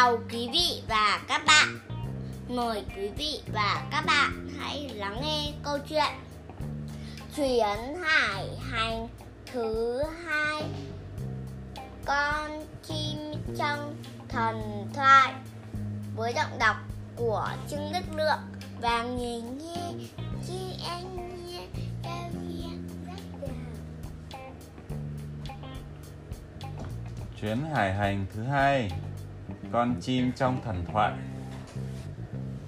chào quý vị và các bạn. Mời quý vị và các bạn hãy lắng nghe câu chuyện Chuyến hải hành thứ hai Con chim trong thần thoại với giọng đọc của Trương Đức Lượng và người nghe chị anh nghe em rất. Chuyến hải hành thứ hai con chim trong thần thoại.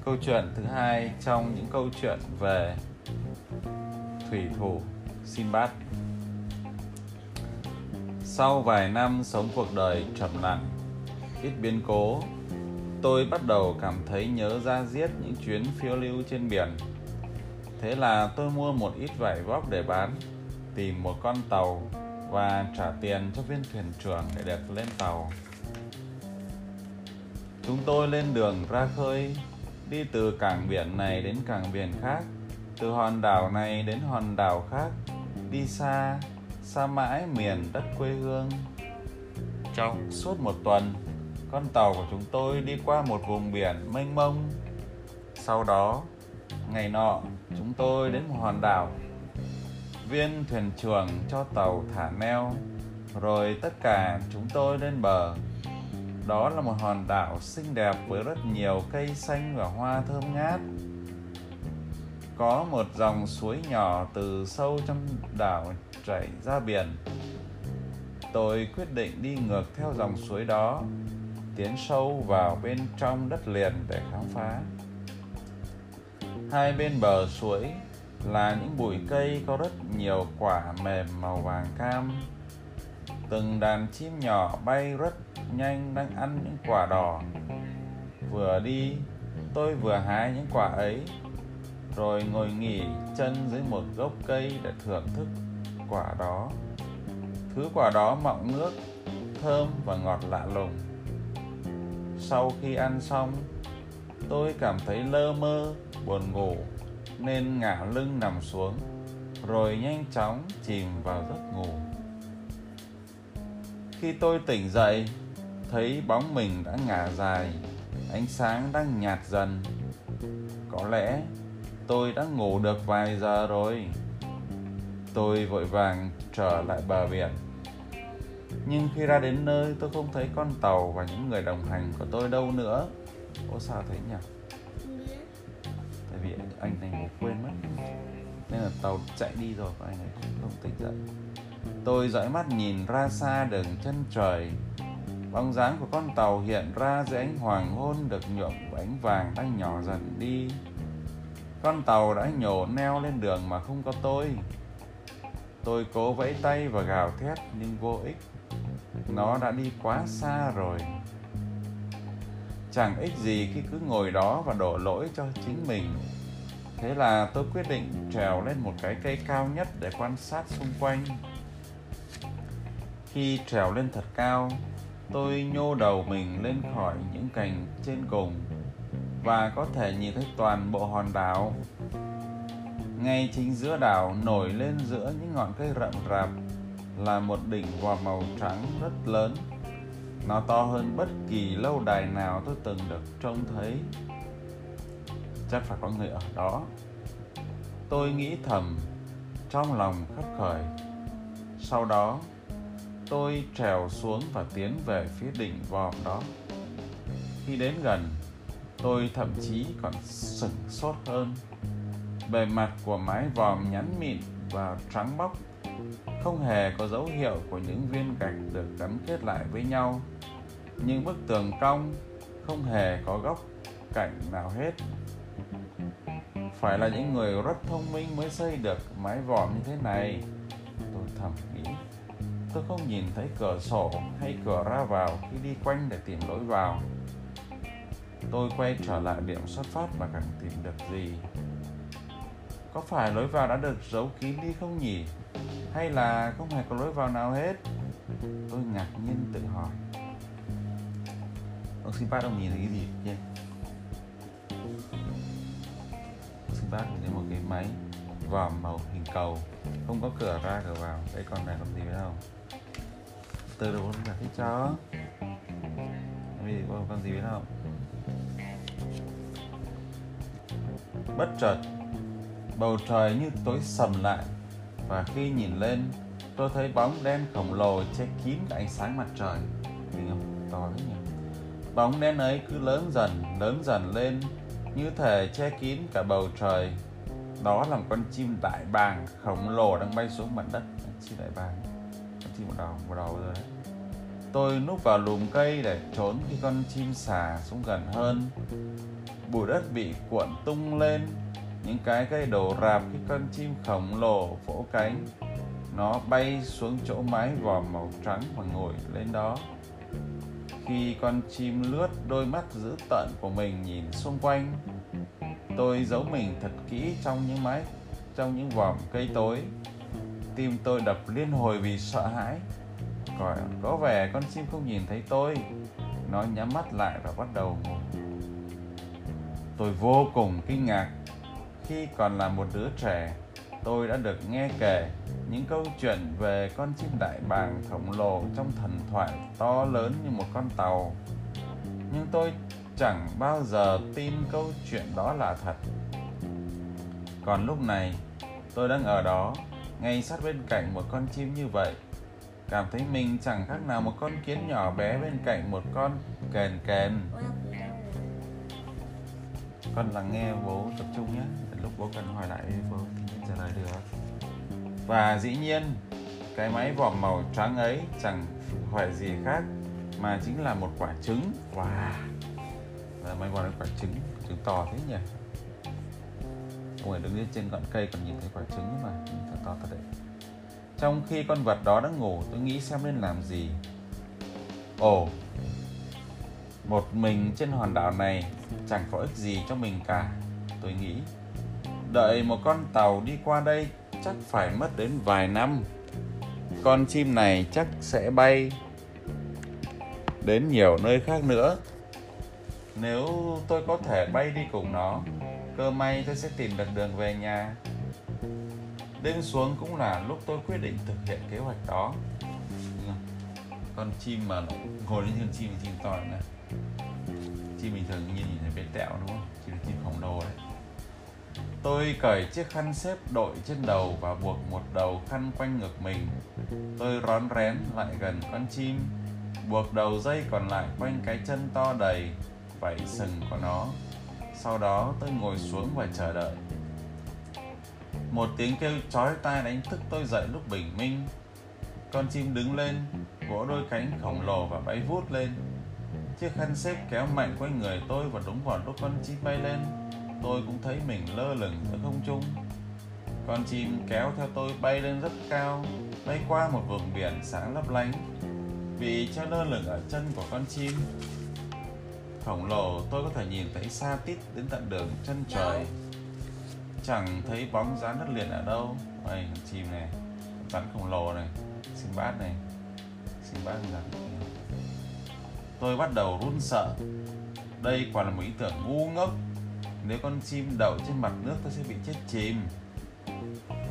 Câu chuyện thứ hai trong những câu chuyện về thủy thủ Sinbad. Sau vài năm sống cuộc đời trầm lặng, ít biến cố Tôi bắt đầu cảm thấy nhớ ra giết những chuyến phiêu lưu trên biển. Thế là tôi mua một ít vải vóc để bán Tìm một con tàu và trả tiền cho viên thuyền trưởng để được lên tàu. Chúng tôi lên đường ra khơi, đi từ cảng biển này đến cảng biển khác, từ hòn đảo này đến hòn đảo khác, đi xa, xa mãi miền đất quê hương. Trong suốt một tuần, con tàu của chúng tôi đi qua một vùng biển mênh mông. Sau đó, ngày nọ, chúng tôi đến một hòn đảo viên thuyền trưởng cho tàu thả neo rồi tất cả chúng tôi lên bờ đó là một hòn đảo xinh đẹp với rất nhiều cây xanh và hoa thơm ngát. Có một dòng suối nhỏ từ sâu trong đảo chảy ra biển. Tôi quyết định đi ngược theo dòng suối đó, tiến sâu vào bên trong đất liền để khám phá. Hai bên bờ suối là những bụi cây có rất nhiều quả mềm màu vàng cam. Từng đàn chim nhỏ bay rất nhanh đang ăn những quả đỏ. Vừa đi, tôi vừa hái những quả ấy, rồi ngồi nghỉ chân dưới một gốc cây để thưởng thức quả đó. Thứ quả đó mọng nước, thơm và ngọt lạ lùng. Sau khi ăn xong, tôi cảm thấy lơ mơ, buồn ngủ, nên ngả lưng nằm xuống, rồi nhanh chóng chìm vào giấc ngủ. Khi tôi tỉnh dậy thấy bóng mình đã ngả dài, ánh sáng đang nhạt dần. Có lẽ tôi đã ngủ được vài giờ rồi. Tôi vội vàng trở lại bờ biển. Nhưng khi ra đến nơi, tôi không thấy con tàu và những người đồng hành của tôi đâu nữa. Ô sao thế nhỉ? Tại vì anh này ngủ quên mất. Nên là tàu chạy đi rồi và anh này cũng không tỉnh dậy. Tôi dõi mắt nhìn ra xa đường chân trời bóng dáng của con tàu hiện ra dưới ánh hoàng hôn được nhuộm bởi ánh vàng đang nhỏ dần đi. Con tàu đã nhổ neo lên đường mà không có tôi. Tôi cố vẫy tay và gào thét, nhưng vô ích. Nó đã đi quá xa rồi. Chẳng ích gì khi cứ ngồi đó và đổ lỗi cho chính mình. Thế là tôi quyết định trèo lên một cái cây cao nhất để quan sát xung quanh. Khi trèo lên thật cao tôi nhô đầu mình lên khỏi những cành trên cùng và có thể nhìn thấy toàn bộ hòn đảo. Ngay chính giữa đảo nổi lên giữa những ngọn cây rậm rạp là một đỉnh vòm màu trắng rất lớn. Nó to hơn bất kỳ lâu đài nào tôi từng được trông thấy. Chắc phải có người ở đó. Tôi nghĩ thầm, trong lòng khấp khởi. Sau đó tôi trèo xuống và tiến về phía đỉnh vòm đó. Khi đến gần, tôi thậm chí còn sửng sốt hơn. Bề mặt của mái vòm nhắn mịn và trắng bóc, không hề có dấu hiệu của những viên gạch được gắn kết lại với nhau. Nhưng bức tường cong không hề có góc cạnh nào hết. Phải là những người rất thông minh mới xây được mái vòm như thế này, tôi thầm nghĩ tôi không nhìn thấy cửa sổ hay cửa ra vào khi đi quanh để tìm lối vào. Tôi quay trở lại điểm xuất phát mà chẳng tìm được gì. Có phải lối vào đã được giấu kín đi không nhỉ? Hay là không hề có lối vào nào hết? Tôi ngạc nhiên tự hỏi. Ông xin bác ông nhìn thấy cái gì yeah. ông xin bác nhìn thấy một cái máy vòm màu hình cầu. Không có cửa ra cửa vào. Đây con này làm gì với không? Từ đầu con giải thích cho vì con gì biết không? Bất chợt, bầu trời như tối sầm lại và khi nhìn lên, tôi thấy bóng đen khổng lồ che kín cả ánh sáng mặt trời. Nhìn to thế nhỉ? Bóng đen ấy cứ lớn dần lớn dần lên như thể che kín cả bầu trời. Đó là một con chim đại bàng khổng lồ đang bay xuống mặt đất. Chim đại bàng chim một đầu một đầu rồi đấy. Tôi núp vào lùm cây để trốn khi con chim xà xuống gần hơn. Bụi đất bị cuộn tung lên, những cái cây đổ rạp khi con chim khổng lồ vỗ cánh. Nó bay xuống chỗ mái vòm màu trắng và ngồi lên đó. Khi con chim lướt đôi mắt dữ tợn của mình nhìn xung quanh, tôi giấu mình thật kỹ trong những mái, trong những vòm cây tối tim tôi đập liên hồi vì sợ hãi. Có, có vẻ con chim không nhìn thấy tôi. Nó nhắm mắt lại và bắt đầu ngủ. Tôi vô cùng kinh ngạc. Khi còn là một đứa trẻ tôi đã được nghe kể những câu chuyện về con chim đại bàng khổng lồ trong thần thoại to lớn như một con tàu. Nhưng tôi chẳng bao giờ tin câu chuyện đó là thật. Còn lúc này tôi đang ở đó ngay sát bên cạnh một con chim như vậy. Cảm thấy mình chẳng khác nào một con kiến nhỏ bé bên cạnh một con kèn kèn. Con lắng nghe bố tập trung nhé. Lúc bố cần hỏi lại bố trả lời được. Và dĩ nhiên, cái máy vòm màu trắng ấy chẳng phải gì khác, mà chính là một quả trứng. Wow. Là máy vỏ là quả trứng trứng to thế nhỉ? Ông ấy đứng lên trên ngọn cây còn nhìn thấy quả trứng mà thật to thật đấy. Trong khi con vật đó đang ngủ, tôi nghĩ xem nên làm gì. Ồ, một mình trên hòn đảo này chẳng có ích gì cho mình cả, tôi nghĩ. Đợi một con tàu đi qua đây, chắc phải mất đến vài năm. Con chim này chắc sẽ bay đến nhiều nơi khác nữa. Nếu tôi có thể bay đi cùng nó cơ may tôi sẽ tìm được đường về nhà. Đêm xuống cũng là lúc tôi quyết định thực hiện kế hoạch đó. Con chim mà ngồi lên trên chim thì chim to này. Chim bình thường nhìn nhìn thấy bé tẹo đúng không? Chim là chim khổng lồ đấy. Tôi cởi chiếc khăn xếp đội trên đầu và buộc một đầu khăn quanh ngực mình. Tôi rón rén lại gần con chim, buộc đầu dây còn lại quanh cái chân to đầy vảy sừng của nó sau đó tôi ngồi xuống và chờ đợi. Một tiếng kêu chói tai đánh thức tôi dậy lúc bình minh. Con chim đứng lên, vỗ đôi cánh khổng lồ và bay vút lên. Chiếc khăn xếp kéo mạnh quanh người tôi và đúng vào lúc con chim bay lên. Tôi cũng thấy mình lơ lửng giữa không trung. Con chim kéo theo tôi bay lên rất cao, bay qua một vùng biển sáng lấp lánh. Vì cho lơ lửng ở chân của con chim khổng lồ tôi có thể nhìn thấy xa tít đến tận đường chân trời. Chẳng thấy bóng dáng đất liền ở đâu. Đây con chim này rắn khổng lồ này bát này bát rắn tôi bắt đầu run sợ. Đây quả là một ý tưởng ngu ngốc. Nếu con chim đậu trên mặt nước tôi sẽ bị chết chìm.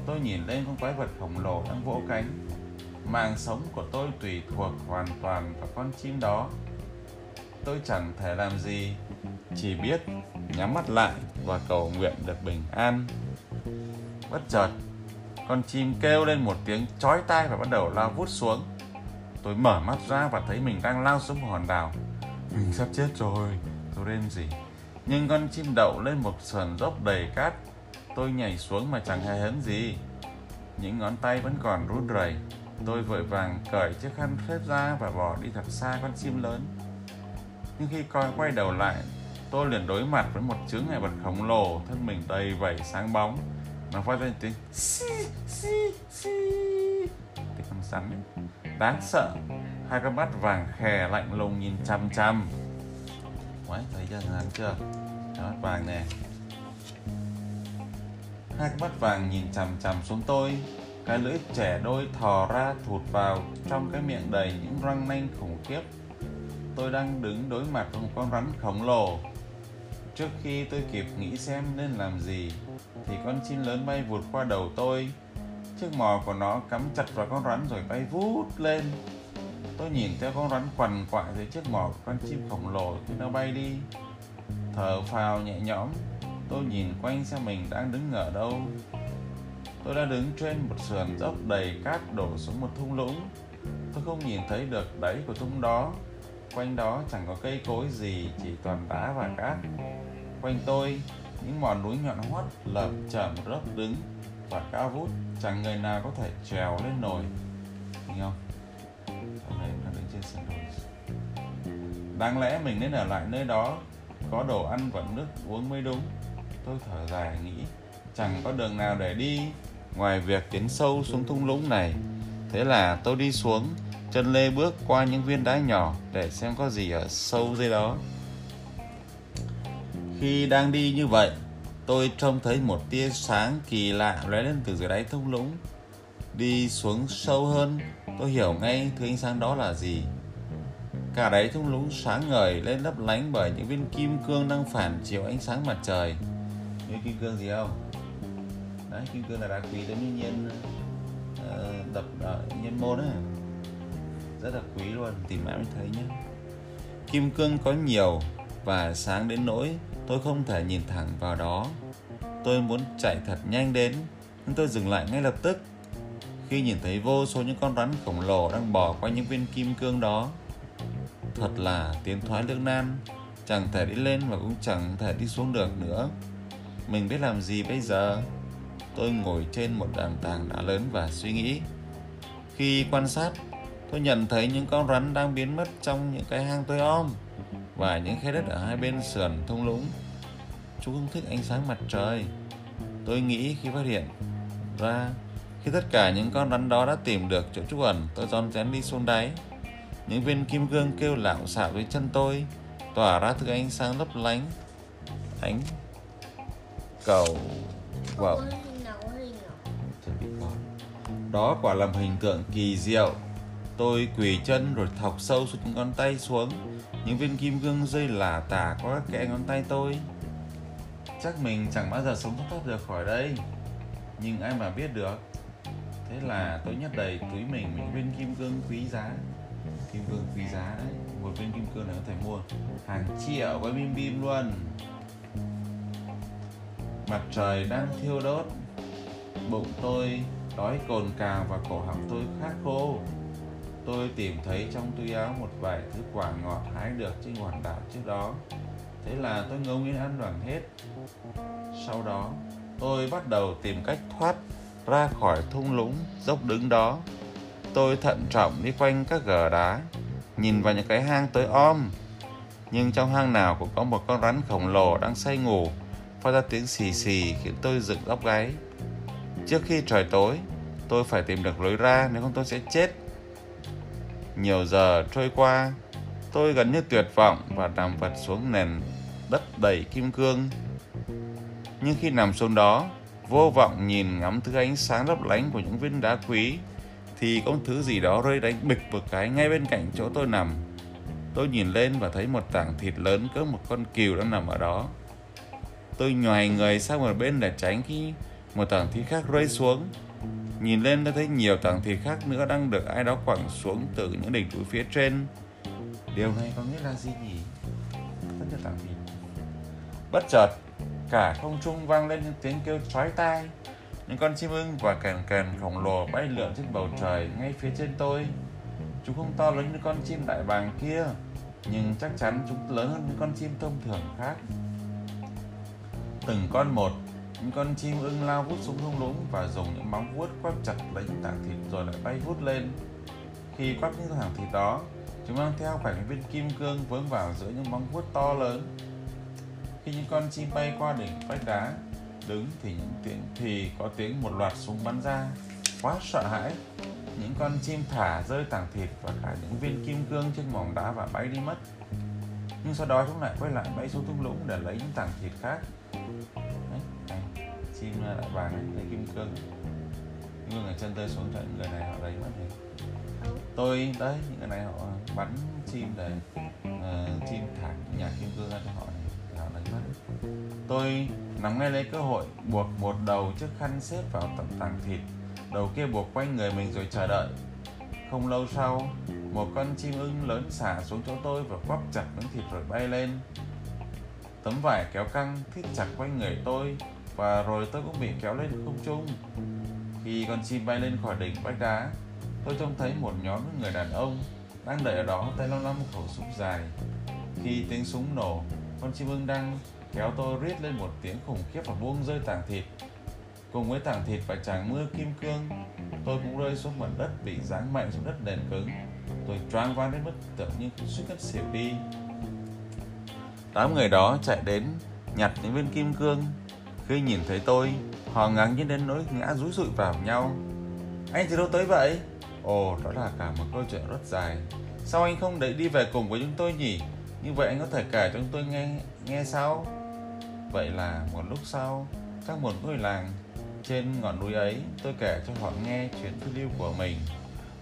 Tôi nhìn lên con quái vật khổng lồ đang vỗ cánh. Mạng sống của tôi tùy thuộc hoàn toàn vào con chim đó tôi chẳng thể làm gì, chỉ biết nhắm mắt lại và cầu nguyện được bình an. Bất chợt, con chim kêu lên một tiếng chói tai và bắt đầu lao vút xuống. Tôi mở mắt ra và thấy mình đang lao xuống một hòn đảo. Mình sắp chết rồi, tôi rên gì nhưng con chim đậu lên một sườn dốc đầy cát. Tôi nhảy xuống mà chẳng hề hấn gì. Những ngón tay vẫn còn run rẩy. Tôi vội vàng cởi chiếc khăn xếp ra và bỏ đi thật xa con chim lớn nhưng khi coi quay đầu lại tôi liền đối mặt với một chướng ngại vật khổng lồ thân mình đầy vẩy sáng bóng. Nó phát ra tiếng xì xì xì. Tiếng con sắn ấy. đáng sợ. Hai con mắt vàng khè lạnh lùng nhìn chằm chằm. Đấy, thấy chưa? Rắn chưa? Hai mắt vàng nè. Hai con mắt vàng nhìn chằm chằm xuống tôi. Cái lưỡi trẻ đôi thò ra thụt vào trong cái miệng đầy những răng nanh khủng khiếp tôi đang đứng đối mặt với một con rắn khổng lồ trước khi tôi kịp nghĩ xem nên làm gì thì con chim lớn bay vụt qua đầu tôi chiếc mò của nó cắm chặt vào con rắn rồi bay vút lên Tôi nhìn theo con rắn quằn quại dưới chiếc mỏ của con chim khổng lồ khi nó bay đi. Thở phào nhẹ nhõm, tôi nhìn quanh xem mình đang đứng ở đâu. Tôi đã đứng trên một sườn dốc đầy cát đổ xuống một thung lũng. Tôi không nhìn thấy được đáy của thung đó. Quanh đó chẳng có cây cối gì, chỉ toàn đá và cát. Quanh tôi, những mòn núi nhọn hoắt lởm chởm rớt đứng và cao vút, chẳng người nào có thể trèo lên nổi. Nghe không? Ở đây nó đứng trên sườn đồi. Đáng lẽ mình nên ở lại nơi đó, có đồ ăn và nước uống mới đúng. Tôi thở dài nghĩ, chẳng có đường nào để đi ngoài việc tiến sâu xuống thung lũng này. Thế là tôi đi xuống, chân lê bước qua những viên đá nhỏ để xem có gì ở sâu dưới đó. Khi đang đi như vậy, tôi trông thấy một tia sáng kỳ lạ lóe lên từ dưới đáy thung lũng. Đi xuống sâu hơn, tôi hiểu ngay thứ ánh sáng đó là gì. Cả đáy thung lũng sáng ngời lên lấp lánh bởi những viên kim cương đang phản chiếu ánh sáng mặt trời. Như kim cương gì không? Đấy, kim cương là đá quý giống như nhiên uh, đập ờ, ở nhân môn ấy. Rất là quý luôn, tìm mãi mới thấy nhé. Kim cương có nhiều và sáng đến nỗi tôi không thể nhìn thẳng vào đó. Tôi muốn chạy thật nhanh đến, nhưng tôi dừng lại ngay lập tức khi nhìn thấy vô số những con rắn khổng lồ đang bò qua những viên kim cương đó. Thật là tiến thoái lưỡng nan, chẳng thể đi lên và cũng chẳng thể đi xuống được nữa. Mình biết làm gì bây giờ? Tôi ngồi trên một đàn tảng đá lớn và suy nghĩ. Khi quan sát, tôi nhận thấy những con rắn đang biến mất trong những cái hang tôi om và những khe đất ở hai bên sườn thung lũng. Chúng không thích ánh sáng mặt trời. Tôi nghĩ khi phát hiện ra khi tất cả những con rắn đó đã tìm được chỗ trú ẩn, tôi rón rén đi xuống đáy. Những viên kim cương kêu lạo xạo dưới chân tôi, tỏa ra thứ ánh sáng lấp lánh. Ánh cầu wow. Đó quả là hình tượng kỳ diệu. Tôi quỳ chân rồi thọc sâu xuống những ngón tay xuống. Những viên kim cương rơi lả tả qua các kẽ ngón tay tôi. Chắc mình chẳng bao giờ sống thoát được khỏi đây. Nhưng ai mà biết được. Thế là tôi nhét đầy túi mình những viên kim cương quý giá. Kim cương quý giá đấy. Một viên kim cương này có thể mua hàng triệu với bim bim luôn. Mặt trời đang thiêu đốt. Bụng tôi đói cồn cào và cổ họng tôi khát khô. Tôi tìm thấy trong túi áo một vài thứ quả ngọt hái được trên hòn đảo trước đó. Thế là tôi ngấu nghiến ăn đoạn hết. Sau đó, tôi bắt đầu tìm cách thoát ra khỏi thung lũng dốc đứng đó. Tôi thận trọng đi quanh các gờ đá, nhìn vào những cái hang tối om. Nhưng trong hang nào cũng có một con rắn khổng lồ đang say ngủ, phát ra tiếng xì xì khiến tôi dựng tóc gáy. Trước khi trời tối, tôi phải tìm được lối ra nếu không tôi sẽ chết. Nhiều giờ trôi qua, tôi gần như tuyệt vọng và nằm vật xuống nền đất đầy kim cương. Nhưng khi nằm xuống đó, vô vọng nhìn ngắm thứ ánh sáng lấp lánh của những viên đá quý, thì có thứ gì đó rơi đánh bịch một cái ngay bên cạnh chỗ tôi nằm. Tôi nhìn lên và thấy một tảng thịt lớn cỡ một con cừu đang nằm ở đó. Tôi nhòi người sang một bên để tránh khi một tảng thịt khác rơi xuống. Nhìn lên đã thấy nhiều tảng thịt khác nữa đang được ai đó quẳng xuống từ những đỉnh núi phía trên. Điều này có nghĩa là gì nhỉ? Rất nhiều tảng thịt. Bất chợt, cả không trung vang lên những tiếng kêu chói tai. Những con chim ưng và kèn kèn khổng lồ bay lượn trên bầu trời ngay phía trên tôi. Chúng không to lớn như con chim đại bàng kia, nhưng chắc chắn chúng lớn hơn những con chim thông thường khác. Từng con một, con chim ưng lao vút xuống thung lũng và dùng những móng vuốt quắp chặt lấy những tảng thịt rồi lại bay vút lên. Khi quắp những tảng thịt đó, chúng mang theo khoảng viên kim cương vướng vào giữa những móng vuốt to lớn. Khi những con chim bay qua đỉnh vách đá, đứng thì những tiếng thì có tiếng một loạt súng bắn ra. Quá sợ hãi, những con chim thả rơi tảng thịt và cả những viên kim cương trên mỏng đá và bay đi mất. Nhưng sau đó chúng lại quay lại bay xuống thung lũng để lấy những tảng thịt khác. Chim lại vàng này, lấy kim cương. Nhưng người chân rơi xuống cho những người này họ lấy mất thì tôi đấy những người này họ bắn chim để uh, chim thả nhà kim cương ra cho họ này họ lấy mất. Tôi nắm ngay lấy cơ hội buộc một đầu chiếc khăn xếp vào tận tảng thịt. Đầu kia buộc quanh người mình rồi chờ đợi. Không lâu sau một con chim ưng lớn xả xuống chỗ tôi và quắp chặt miếng thịt rồi bay lên. Tấm vải kéo căng thít chặt quanh người tôi và rồi tôi cũng bị kéo lên không trung. Khi con chim bay lên khỏi đỉnh vách đá, tôi trông thấy một nhóm người đàn ông đang đợi ở đó tay lăm một khẩu súng dài. Khi tiếng súng nổ, con chim ưng đang kéo tôi rít lên một tiếng khủng khiếp và buông rơi tảng thịt. Cùng với tảng thịt và tràng mưa kim cương, tôi cũng rơi xuống mặt đất bị giáng mạnh xuống đất nền cứng. Tôi choáng váng đến mức tưởng như suýt ngất xỉu đi. Đám người đó chạy đến nhặt những viên kim cương khi nhìn thấy tôi, họ ngạc nhiên đến nỗi ngã rúi rụi vào nhau. Anh từ đâu tới vậy? Ồ, đó là cả một câu chuyện rất dài. Sao anh không đẩy đi về cùng với chúng tôi nhỉ? Như vậy anh có thể kể cho chúng tôi nghe nghe sao? vậy là một lúc sau trong một ngôi làng trên ngọn núi ấy, tôi kể cho họ nghe chuyến phiêu lưu của mình.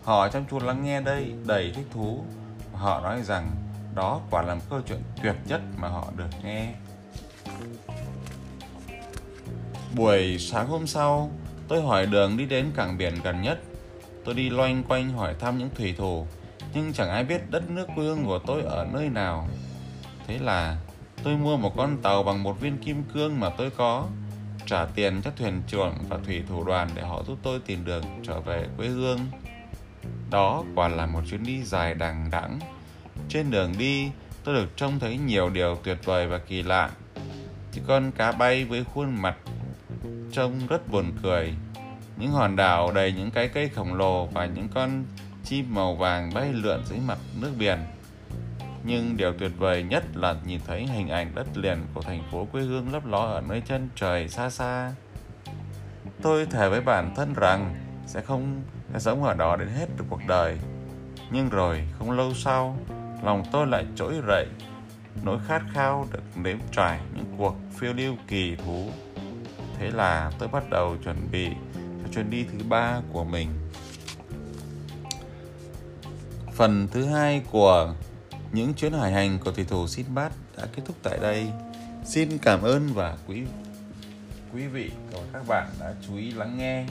Họ chăm chú lắng nghe đây, đầy thích thú. Họ nói rằng đó quả là một câu chuyện tuyệt nhất mà họ được nghe buổi sáng hôm sau, tôi hỏi đường đi đến cảng biển gần nhất. Tôi đi loanh quanh hỏi thăm những thủy thủ, nhưng chẳng ai biết đất nước quê hương của tôi ở nơi nào. Thế là tôi mua một con tàu bằng một viên kim cương mà tôi có, trả tiền cho thuyền trưởng và thủy thủ đoàn để họ giúp tôi tìm đường trở về quê hương. Đó quả là một chuyến đi dài đằng đẵng. Trên đường đi, tôi được trông thấy nhiều điều tuyệt vời và kỳ lạ. Những con cá bay với khuôn mặt trông rất buồn cười. Những hòn đảo đầy những cái cây khổng lồ và những con chim màu vàng bay lượn dưới mặt nước biển. Nhưng điều tuyệt vời nhất là nhìn thấy hình ảnh đất liền của thành phố quê hương lấp ló ở nơi chân trời xa xa. Tôi thề với bản thân rằng sẽ không, sẽ sống ở đó đến hết được cuộc đời. Nhưng rồi, không lâu sau, lòng tôi lại trỗi dậy. Nỗi khát khao được nếm trải những cuộc phiêu lưu kỳ thú thế là tôi bắt đầu chuẩn bị cho chuyến đi thứ ba của mình phần thứ hai của những chuyến hải hành của thủy thủ Sinbad đã kết thúc tại đây. Xin cảm ơn và quý quý vị và các bạn đã chú ý lắng nghe.